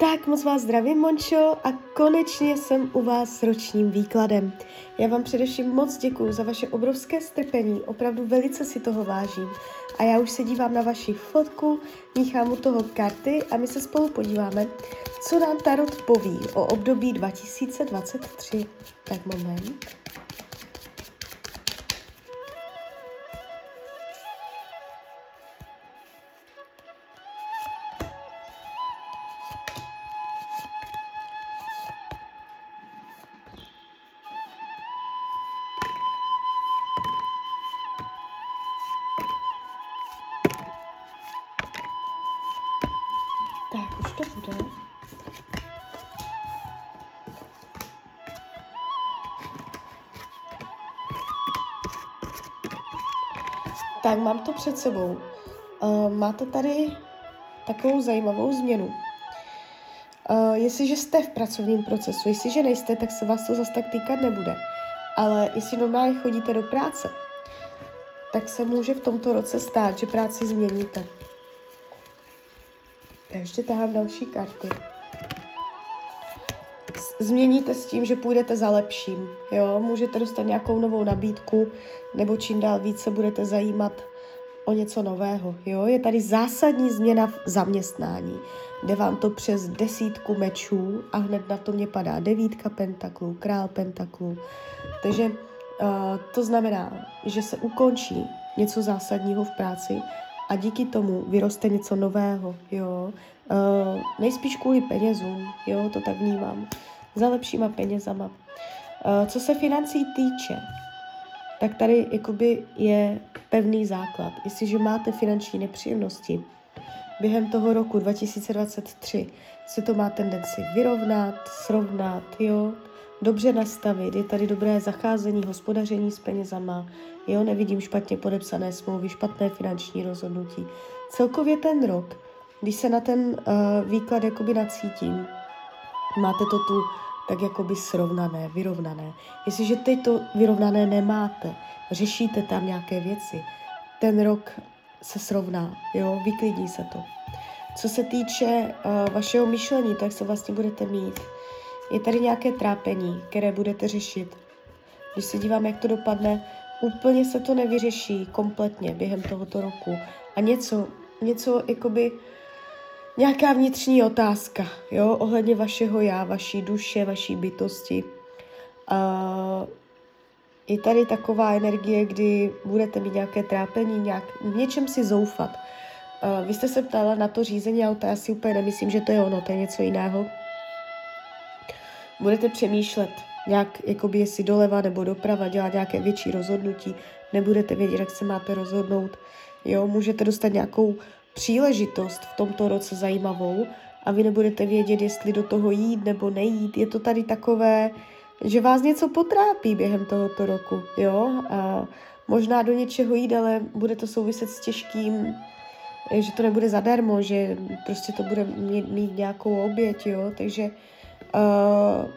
Tak moc vás zdravím, Mončo, a konečně jsem u vás s ročním výkladem. Já vám především moc děkuji za vaše obrovské strpení, opravdu velice si toho vážím. A já už se dívám na vaši fotku, míchám u toho karty a my se spolu podíváme, co nám Tarot poví o období 2023. Tak moment. To bude. Tak, mám to před sebou. Uh, máte tady takovou zajímavou změnu. Uh, jestliže jste v pracovním procesu, jestliže nejste, tak se vás to zase tak týkat nebude. Ale jestli normálně chodíte do práce, tak se může v tomto roce stát, že práci změníte. Já ještě tahám další karty. Změníte s tím, že půjdete za lepším. Jo? Můžete dostat nějakou novou nabídku, nebo čím dál více budete zajímat o něco nového. Jo? Je tady zásadní změna v zaměstnání. Jde vám to přes desítku mečů a hned na to mě padá devítka pentaklů, král pentaklů. Takže uh, to znamená, že se ukončí něco zásadního v práci a díky tomu vyroste něco nového, jo. Uh, nejspíš kvůli penězům, jo, to tak vnímám, za lepšíma penězama. Uh, co se financí týče, tak tady jakoby je pevný základ. Jestliže máte finanční nepříjemnosti, během toho roku 2023 se to má tendenci vyrovnat, srovnat, jo, dobře nastavit, je tady dobré zacházení, hospodaření s penězama, jo, nevidím špatně podepsané smlouvy, špatné finanční rozhodnutí. Celkově ten rok, když se na ten uh, výklad jakoby nacítím, máte to tu tak jakoby srovnané, vyrovnané. Jestliže teď to vyrovnané nemáte, řešíte tam nějaké věci, ten rok se srovná, jo, vyklidí se to. Co se týče uh, vašeho myšlení, tak se vlastně budete mít je tady nějaké trápení, které budete řešit. Když se dívám, jak to dopadne, úplně se to nevyřeší kompletně během tohoto roku. A něco, něco jakoby, nějaká vnitřní otázka, jo, ohledně vašeho já, vaší duše, vaší bytosti. A je tady taková energie, kdy budete mít nějaké trápení, nějak, v něčem si zoufat. Uh, vy jste se ptala na to řízení auta, já si úplně nemyslím, že to je ono, to je něco jiného budete přemýšlet nějak, jakoby jestli doleva nebo doprava, dělat nějaké větší rozhodnutí, nebudete vědět, jak se máte rozhodnout. Jo, můžete dostat nějakou příležitost v tomto roce zajímavou a vy nebudete vědět, jestli do toho jít nebo nejít. Je to tady takové, že vás něco potrápí během tohoto roku, jo, a možná do něčeho jít, ale bude to souviset s těžkým, že to nebude zadarmo, že prostě to bude mít, nějakou oběť, jo, takže Uh,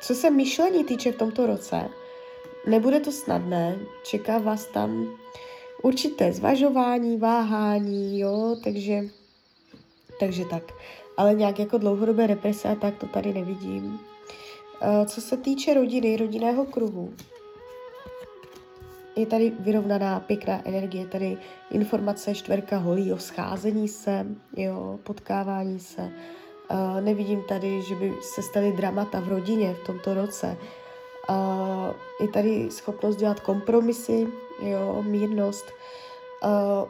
co se myšlení týče v tomto roce, nebude to snadné, čeká vás tam určité zvažování, váhání, jo, takže, takže tak. Ale nějak jako dlouhodobé represe a tak to tady nevidím. Uh, co se týče rodiny, rodinného kruhu, je tady vyrovnaná pěkná energie, tady informace čtverka holí o scházení se, jo, potkávání se, nevidím tady, že by se staly dramata v rodině v tomto roce. Je tady schopnost dělat kompromisy, jo, mírnost.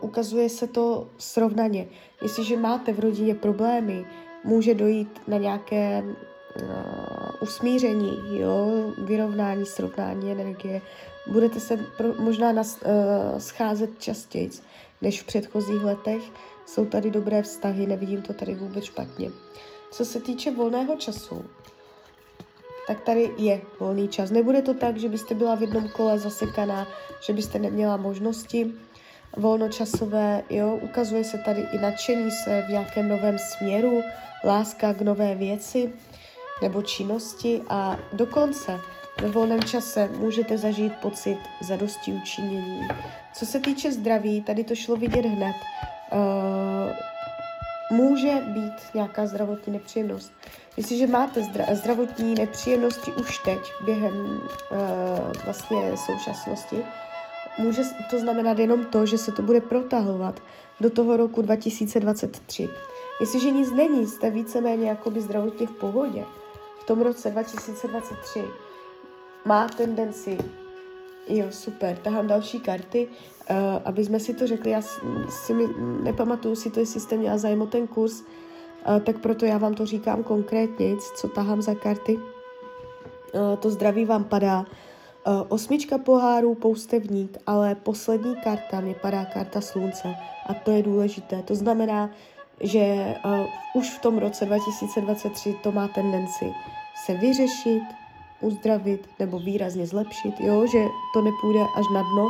Ukazuje se to srovnaně. Jestliže máte v rodině problémy, může dojít na nějaké usmíření, jo, vyrovnání, srovnání energie. Budete se pro, možná nas, uh, scházet častěji než v předchozích letech. Jsou tady dobré vztahy, nevidím to tady vůbec špatně. Co se týče volného času, tak tady je volný čas. Nebude to tak, že byste byla v jednom kole zasekaná, že byste neměla možnosti volnočasové, jo, ukazuje se tady i nadšení se v nějakém novém směru, láska k nové věci nebo činnosti a dokonce ve volném čase můžete zažít pocit zadosti učinění. Co se týče zdraví, tady to šlo vidět hned. Uh, může být nějaká zdravotní nepříjemnost. Jestliže máte zdra- zdravotní nepříjemnosti už teď, během uh, vlastně současnosti, může to znamenat jenom to, že se to bude protahovat do toho roku 2023. Jestliže nic není, jste víceméně jakoby zdravotně v pohodě, v tom roce 2023 má tendenci, jo, super, tahám další karty, uh, aby jsme si to řekli, já si mi, nepamatuju si to, jestli jste měla zájem o ten kurz, uh, tak proto já vám to říkám konkrétně, co tahám za karty. Uh, to zdraví vám padá. Uh, osmička pohárů, poustevník, ale poslední karta mi padá karta slunce a to je důležité. To znamená, že uh, už v tom roce 2023 to má tendenci se vyřešit, uzdravit nebo výrazně zlepšit, jo, že to nepůjde až na dno,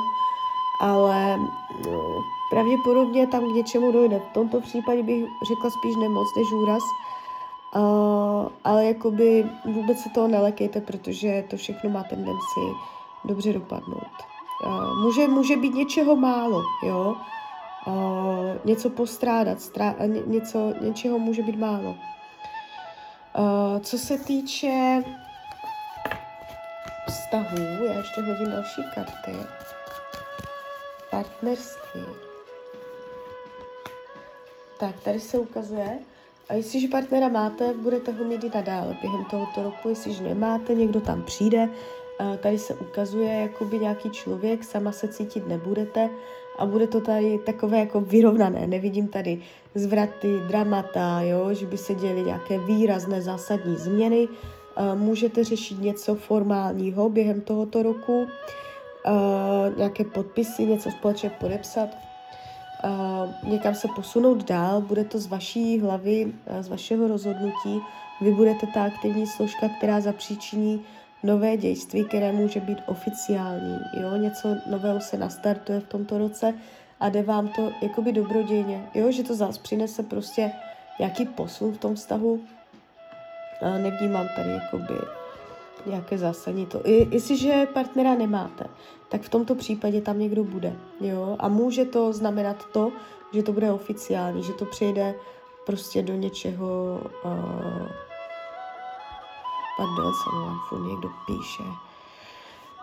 ale no, pravděpodobně tam k něčemu dojde. V tomto případě bych řekla spíš nemoc než úraz, uh, ale jakoby vůbec se toho nelekejte, protože to všechno má tendenci dobře dopadnout. Uh, může, může být něčeho málo, jo, uh, něco postrádat, strá, ně, něco, něčeho může být málo. Uh, co se týče vztahů, já ještě hodím další karty. Partnerství. Tak, tady se ukazuje, a jestliže partnera máte, budete ho mít i nadále během tohoto roku, jestliže nemáte, někdo tam přijde, tady se ukazuje jakoby nějaký člověk, sama se cítit nebudete a bude to tady takové jako vyrovnané. Nevidím tady zvraty, dramata, jo, že by se děly nějaké výrazné zásadní změny, můžete řešit něco formálního během tohoto roku, nějaké podpisy, něco společně podepsat, někam se posunout dál, bude to z vaší hlavy, z vašeho rozhodnutí, vy budete ta aktivní složka, která zapříčiní nové dějství, které může být oficiální. Jo? Něco nového se nastartuje v tomto roce a jde vám to jakoby dobrodějně. Jo? Že to zase přinese prostě nějaký posun v tom vztahu, nevnímám tady jakoby nějaké zásadní to. I, jestliže partnera nemáte, tak v tomto případě tam někdo bude. Jo? A může to znamenat to, že to bude oficiální, že to přejde prostě do něčeho... Uh, pardon, se furt někdo píše.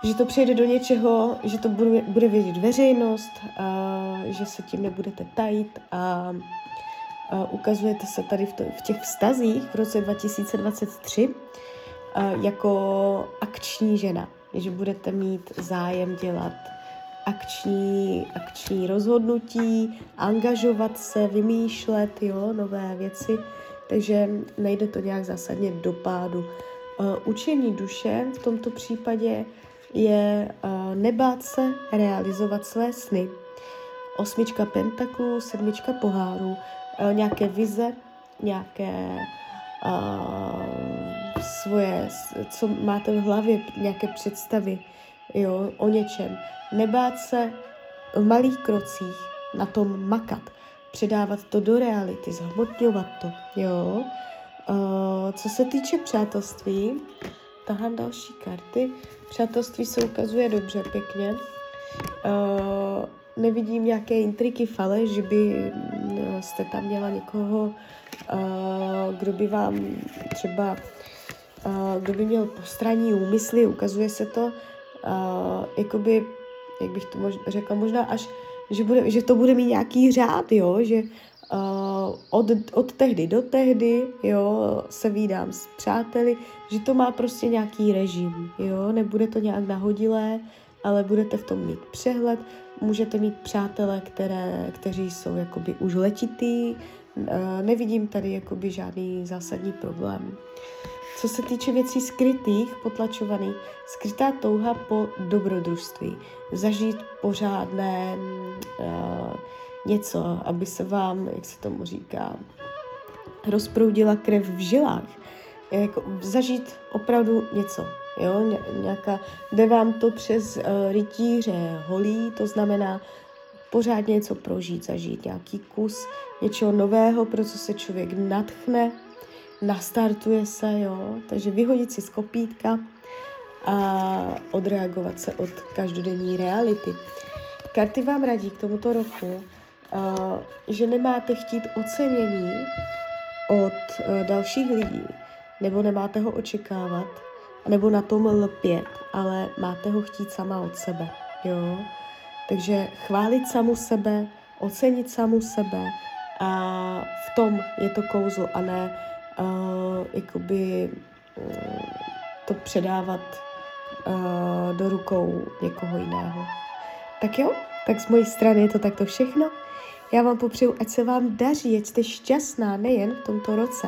Že to přejde do něčeho, že to bude, bude vědět veřejnost, uh, že se tím nebudete tajit a ukazujete se tady v, těch vztazích v roce 2023 uh, jako akční žena, že budete mít zájem dělat akční, akční rozhodnutí, angažovat se, vymýšlet jo, nové věci, takže nejde to nějak zásadně do pádu. Učení duše v tomto případě je nebát se realizovat své sny. Osmička pentaklů, sedmička pohárů, nějaké vize, nějaké uh, svoje, co máte v hlavě, nějaké představy jo, o něčem. Nebát se v malých krocích na tom makat, předávat to do reality, zhmotňovat to, jo. Uh, co se týče přátelství, tahám další karty. Přátelství se ukazuje dobře, pěkně. Uh, nevidím nějaké intriky, fale, že by jste tam měla někoho, uh, kdo by vám třeba, uh, kdo by měl postranní úmysly, ukazuje se to, uh, jakoby, jak bych to mož, řekla, možná až, že, bude, že to bude mít nějaký řád, jo, že od, od tehdy do tehdy, jo, se výdám s přáteli, že to má prostě nějaký režim, jo, nebude to nějak nahodilé, ale budete v tom mít přehled, můžete mít přátele, které, kteří jsou jakoby už letitý, nevidím tady jakoby žádný zásadní problém. Co se týče věcí skrytých, potlačovaných, skrytá touha po dobrodružství, zažít pořádné uh, něco, aby se vám, jak se tomu říká, rozproudila krev v žilách, jako zažít opravdu něco, jo, nějaká, jde vám to přes uh, rytíře holí, to znamená pořádně něco prožít, zažít nějaký kus něčeho nového, pro co se člověk natchne, nastartuje se, jo, takže vyhodit si z kopítka a odreagovat se od každodenní reality. Karty vám radí k tomuto roku uh, že nemáte chtít ocenění od uh, dalších lidí, nebo nemáte ho očekávat, nebo na tom lpět, ale máte ho chtít sama od sebe, jo. Takže chválit samu sebe, ocenit samu sebe a v tom je to kouzlo a ne uh, jakoby uh, to předávat uh, do rukou někoho jiného. Tak jo, tak z mojí strany je to takto všechno. Já vám popřeju, ať se vám daří, ať jste šťastná nejen v tomto roce.